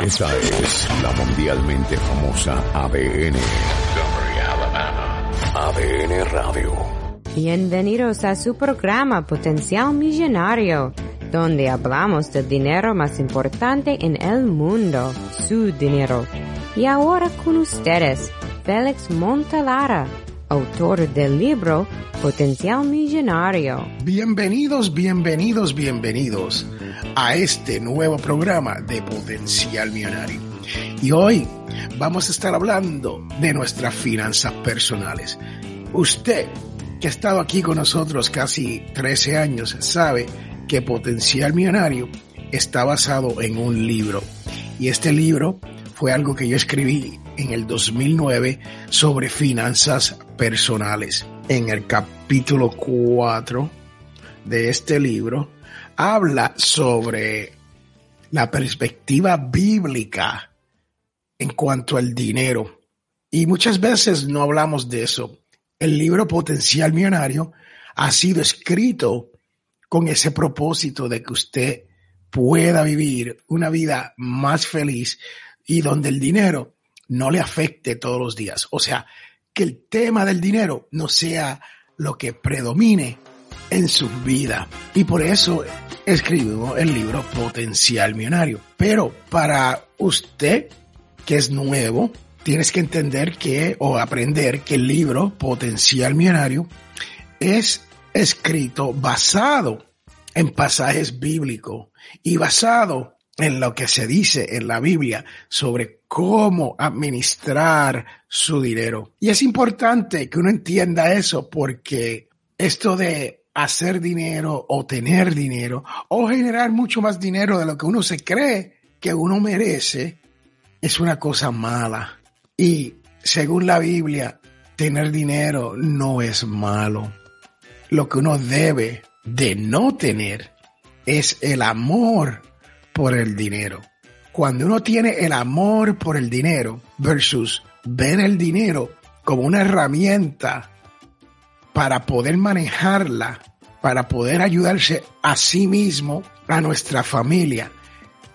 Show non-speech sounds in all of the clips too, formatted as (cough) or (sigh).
Esta es la mundialmente famosa ADN. ADN Radio. Bienvenidos a su programa Potencial Millonario, donde hablamos del dinero más importante en el mundo, su dinero. Y ahora con ustedes, Félix Montalara, autor del libro Potencial Millonario. Bienvenidos, bienvenidos, bienvenidos a este nuevo programa de Potencial Millonario. Y hoy vamos a estar hablando de nuestras finanzas personales. Usted que ha estado aquí con nosotros casi 13 años sabe que Potencial Millonario está basado en un libro. Y este libro fue algo que yo escribí en el 2009 sobre finanzas personales. En el capítulo 4 de este libro habla sobre la perspectiva bíblica en cuanto al dinero. Y muchas veces no hablamos de eso. El libro Potencial Millonario ha sido escrito con ese propósito de que usted pueda vivir una vida más feliz y donde el dinero no le afecte todos los días. O sea, que el tema del dinero no sea lo que predomine en su vida. Y por eso escribo el libro Potencial Millonario. Pero para usted que es nuevo, tienes que entender que o aprender que el libro Potencial Millonario es escrito basado en pasajes bíblicos y basado en lo que se dice en la Biblia sobre cómo administrar su dinero. Y es importante que uno entienda eso porque esto de hacer dinero o tener dinero o generar mucho más dinero de lo que uno se cree que uno merece es una cosa mala. Y según la Biblia, tener dinero no es malo. Lo que uno debe de no tener es el amor por el dinero. Cuando uno tiene el amor por el dinero versus ver el dinero como una herramienta para poder manejarla, para poder ayudarse a sí mismo, a nuestra familia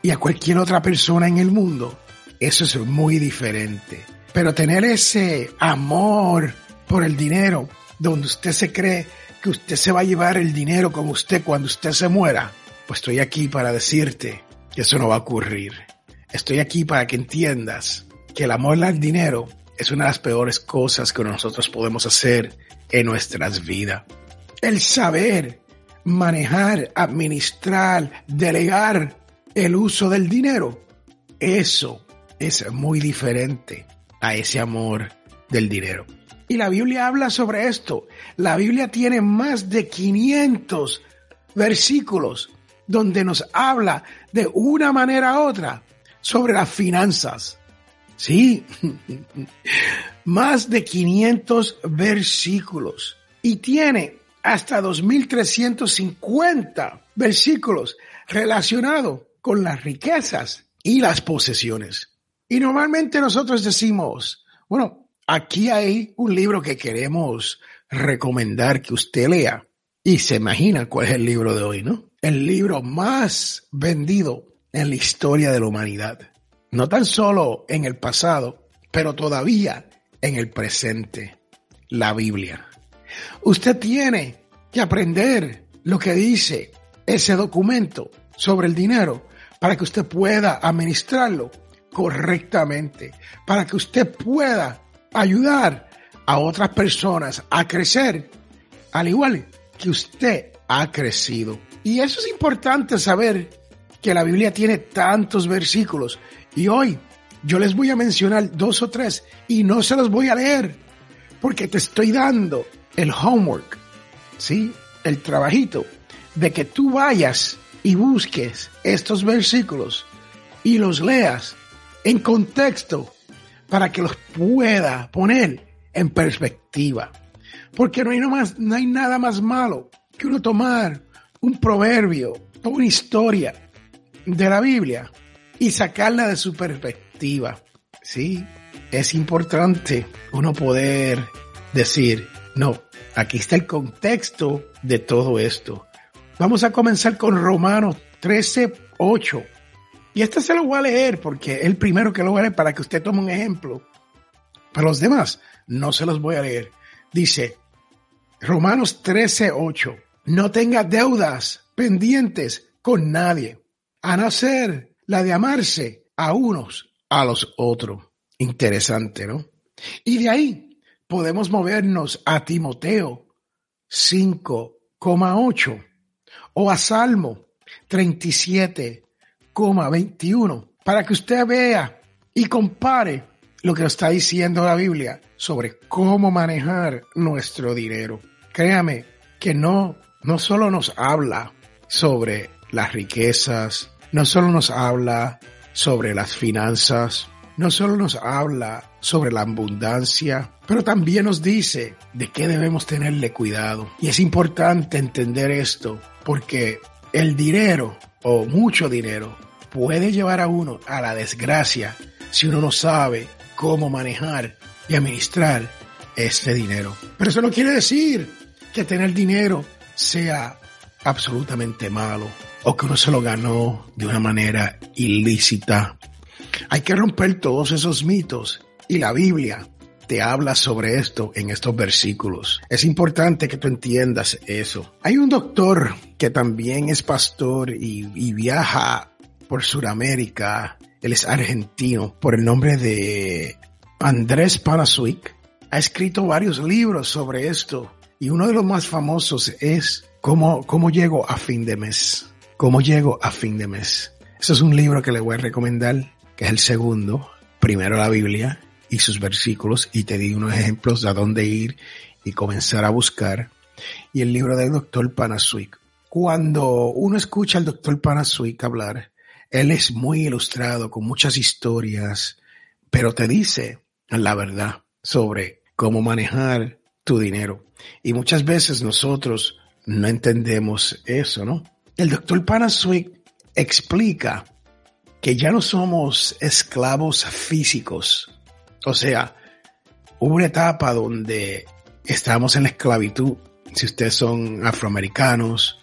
y a cualquier otra persona en el mundo, eso es muy diferente. Pero tener ese amor por el dinero, donde usted se cree que usted se va a llevar el dinero con usted cuando usted se muera, pues estoy aquí para decirte que eso no va a ocurrir. Estoy aquí para que entiendas que el amor al dinero es una de las peores cosas que nosotros podemos hacer en nuestras vidas. El saber manejar, administrar, delegar el uso del dinero, eso es muy diferente a ese amor del dinero. Y la Biblia habla sobre esto. La Biblia tiene más de 500 versículos donde nos habla de una manera u otra sobre las finanzas. Sí, (laughs) más de 500 versículos y tiene hasta 2350 versículos relacionados con las riquezas y las posesiones. Y normalmente nosotros decimos, bueno, aquí hay un libro que queremos recomendar que usted lea. Y se imagina cuál es el libro de hoy, ¿no? El libro más vendido en la historia de la humanidad. No tan solo en el pasado, pero todavía en el presente. La Biblia. Usted tiene que aprender lo que dice ese documento sobre el dinero para que usted pueda administrarlo correctamente, para que usted pueda ayudar a otras personas a crecer, al igual que usted ha crecido. Y eso es importante saber que la Biblia tiene tantos versículos. Y hoy yo les voy a mencionar dos o tres y no se los voy a leer porque te estoy dando el homework, ¿sí? El trabajito de que tú vayas y busques estos versículos y los leas en contexto para que los pueda poner en perspectiva. Porque no hay, no, hay nada más malo que uno tomar un proverbio o una historia de la Biblia y sacarla de su perspectiva. Sí, es importante uno poder decir, no, aquí está el contexto de todo esto. Vamos a comenzar con Romanos 13, 8. Y este se lo voy a leer porque es el primero que lo voy a leer para que usted tome un ejemplo. Para los demás, no se los voy a leer. Dice Romanos 13, 8. No tenga deudas pendientes con nadie, a no ser la de amarse a unos a los otros. Interesante, ¿no? Y de ahí podemos movernos a Timoteo 5,8 o a Salmo 37,21 para que usted vea y compare lo que está diciendo la Biblia sobre cómo manejar nuestro dinero. Créame que no, no solo nos habla sobre las riquezas, no solo nos habla sobre las finanzas, no solo nos habla sobre la abundancia, pero también nos dice de qué debemos tenerle cuidado. Y es importante entender esto porque el dinero o mucho dinero puede llevar a uno a la desgracia si uno no sabe cómo manejar y administrar este dinero. Pero eso no quiere decir que tener dinero sea absolutamente malo o que uno se lo ganó de una manera ilícita hay que romper todos esos mitos y la Biblia te habla sobre esto en estos versículos. Es importante que tú entiendas eso. Hay un doctor que también es pastor y, viaja por Sudamérica. Él es argentino por el nombre de Andrés Panasuik. Ha escrito varios libros sobre esto y uno de los más famosos es Cómo, cómo llego a fin de mes. Cómo llego a fin de mes. Eso es un libro que le voy a recomendar que es el segundo, primero la Biblia y sus versículos, y te di unos ejemplos de a dónde ir y comenzar a buscar, y el libro del doctor Panasuik. Cuando uno escucha al doctor Panasuik hablar, él es muy ilustrado con muchas historias, pero te dice la verdad sobre cómo manejar tu dinero. Y muchas veces nosotros no entendemos eso, ¿no? El doctor Panasuik explica que ya no somos esclavos físicos. O sea, hubo una etapa donde estábamos en la esclavitud. Si ustedes son afroamericanos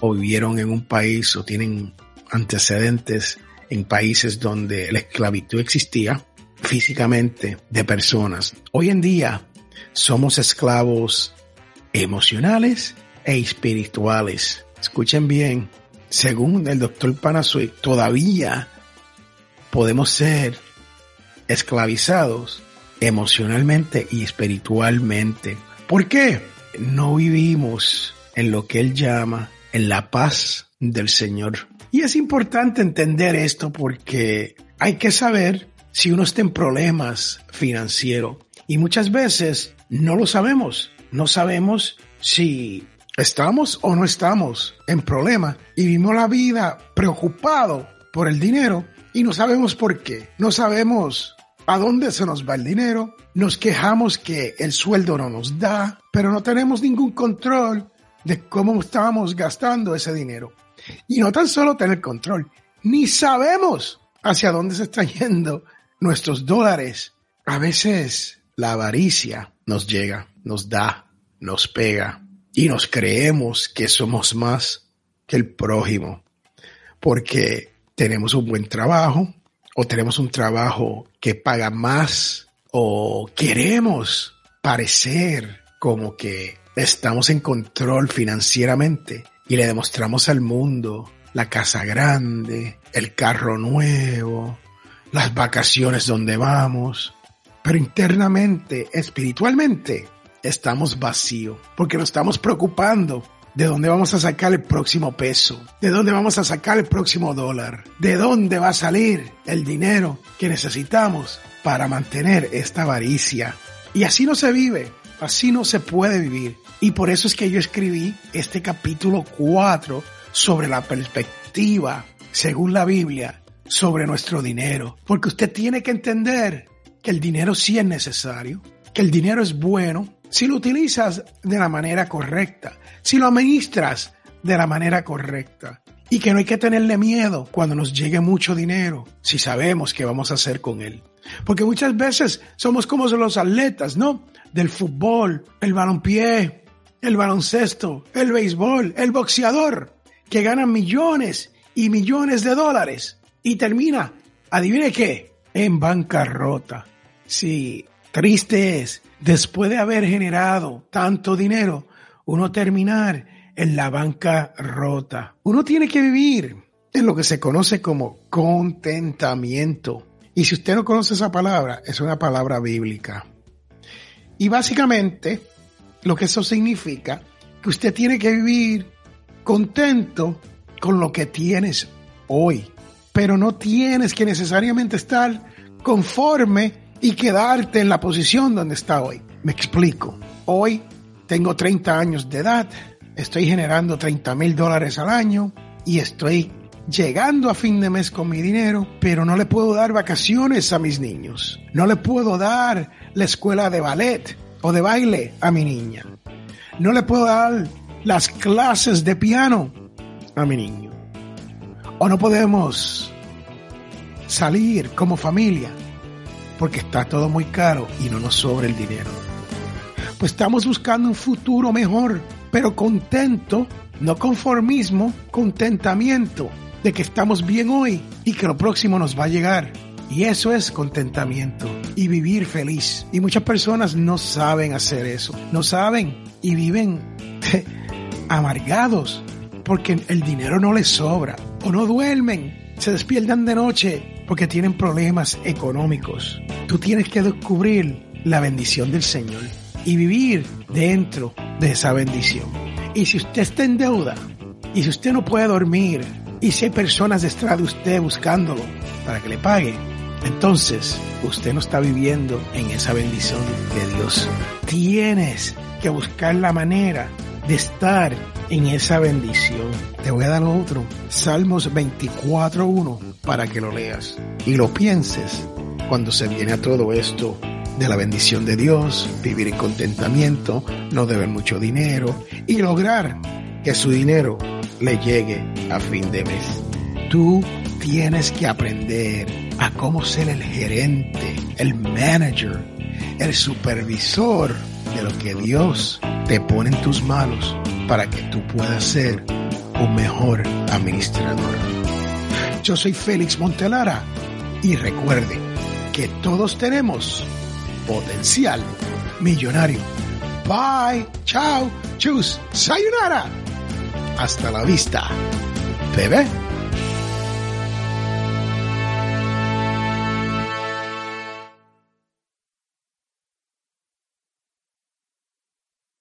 o vivieron en un país o tienen antecedentes en países donde la esclavitud existía físicamente de personas. Hoy en día somos esclavos emocionales e espirituales. Escuchen bien, según el doctor Panasui, todavía podemos ser esclavizados emocionalmente y espiritualmente. ¿Por qué? No vivimos en lo que Él llama en la paz del Señor. Y es importante entender esto porque hay que saber si uno está en problemas financieros. Y muchas veces no lo sabemos. No sabemos si estamos o no estamos en problemas y vivimos la vida preocupado por el dinero y no sabemos por qué. No sabemos a dónde se nos va el dinero. Nos quejamos que el sueldo no nos da, pero no tenemos ningún control de cómo estamos gastando ese dinero. Y no tan solo tener control, ni sabemos hacia dónde se están yendo nuestros dólares. A veces la avaricia nos llega, nos da, nos pega y nos creemos que somos más que el prójimo. Porque tenemos un buen trabajo o tenemos un trabajo que paga más o queremos parecer como que estamos en control financieramente y le demostramos al mundo la casa grande, el carro nuevo, las vacaciones donde vamos, pero internamente, espiritualmente, estamos vacíos porque nos estamos preocupando ¿De dónde vamos a sacar el próximo peso? ¿De dónde vamos a sacar el próximo dólar? ¿De dónde va a salir el dinero que necesitamos para mantener esta avaricia? Y así no se vive, así no se puede vivir. Y por eso es que yo escribí este capítulo 4 sobre la perspectiva, según la Biblia, sobre nuestro dinero. Porque usted tiene que entender que el dinero sí es necesario, que el dinero es bueno, si lo utilizas de la manera correcta, si lo administras de la manera correcta. Y que no hay que tenerle miedo cuando nos llegue mucho dinero, si sabemos qué vamos a hacer con él. Porque muchas veces somos como los atletas, ¿no? Del fútbol, el balonpié, el baloncesto, el béisbol, el boxeador, que ganan millones y millones de dólares. y termina, adivine qué, en bancarrota. Sí, triste es, después de haber generado tanto dinero, uno terminar en la bancarrota. Uno tiene que vivir en lo que se conoce como contentamiento. Y si usted no conoce esa palabra, es una palabra bíblica. Y básicamente, lo que eso significa, que usted tiene que vivir contento con lo que tienes hoy. Pero no tienes que necesariamente estar conforme y quedarte en la posición donde está hoy. Me explico. Hoy tengo 30 años de edad, estoy generando 30 mil dólares al año y estoy llegando a fin de mes con mi dinero, pero no le puedo dar vacaciones a mis niños. No le puedo dar la escuela de ballet o de baile a mi niña. No le puedo dar las clases de piano a mi niño. O no podemos salir como familia porque está todo muy caro y no nos sobra el dinero. Pues estamos buscando un futuro mejor, pero contento, no conformismo, contentamiento de que estamos bien hoy y que lo próximo nos va a llegar. Y eso es contentamiento y vivir feliz. Y muchas personas no saben hacer eso. No saben y viven (laughs) amargados porque el dinero no les sobra. O no duermen. Se despiertan de noche porque tienen problemas económicos. Tú tienes que descubrir la bendición del Señor y vivir dentro de esa bendición. Y si usted está en deuda, y si usted no puede dormir, y si hay personas detrás de usted buscándolo para que le pague, entonces usted no está viviendo en esa bendición de Dios. Tienes que buscar la manera de estar en esa bendición. Te voy a dar otro, Salmos 24.1, para que lo leas y lo pienses cuando se viene a todo esto de la bendición de Dios, vivir en contentamiento, no deber mucho dinero y lograr que su dinero le llegue a fin de mes. Tú tienes que aprender a cómo ser el gerente, el manager, el supervisor de lo que Dios te pone en tus manos para que tú puedas ser un mejor administrador. Yo soy Félix Montelara y recuerde que todos tenemos potencial millonario. Bye, chao, chus, sayonara. Hasta la vista, bebé.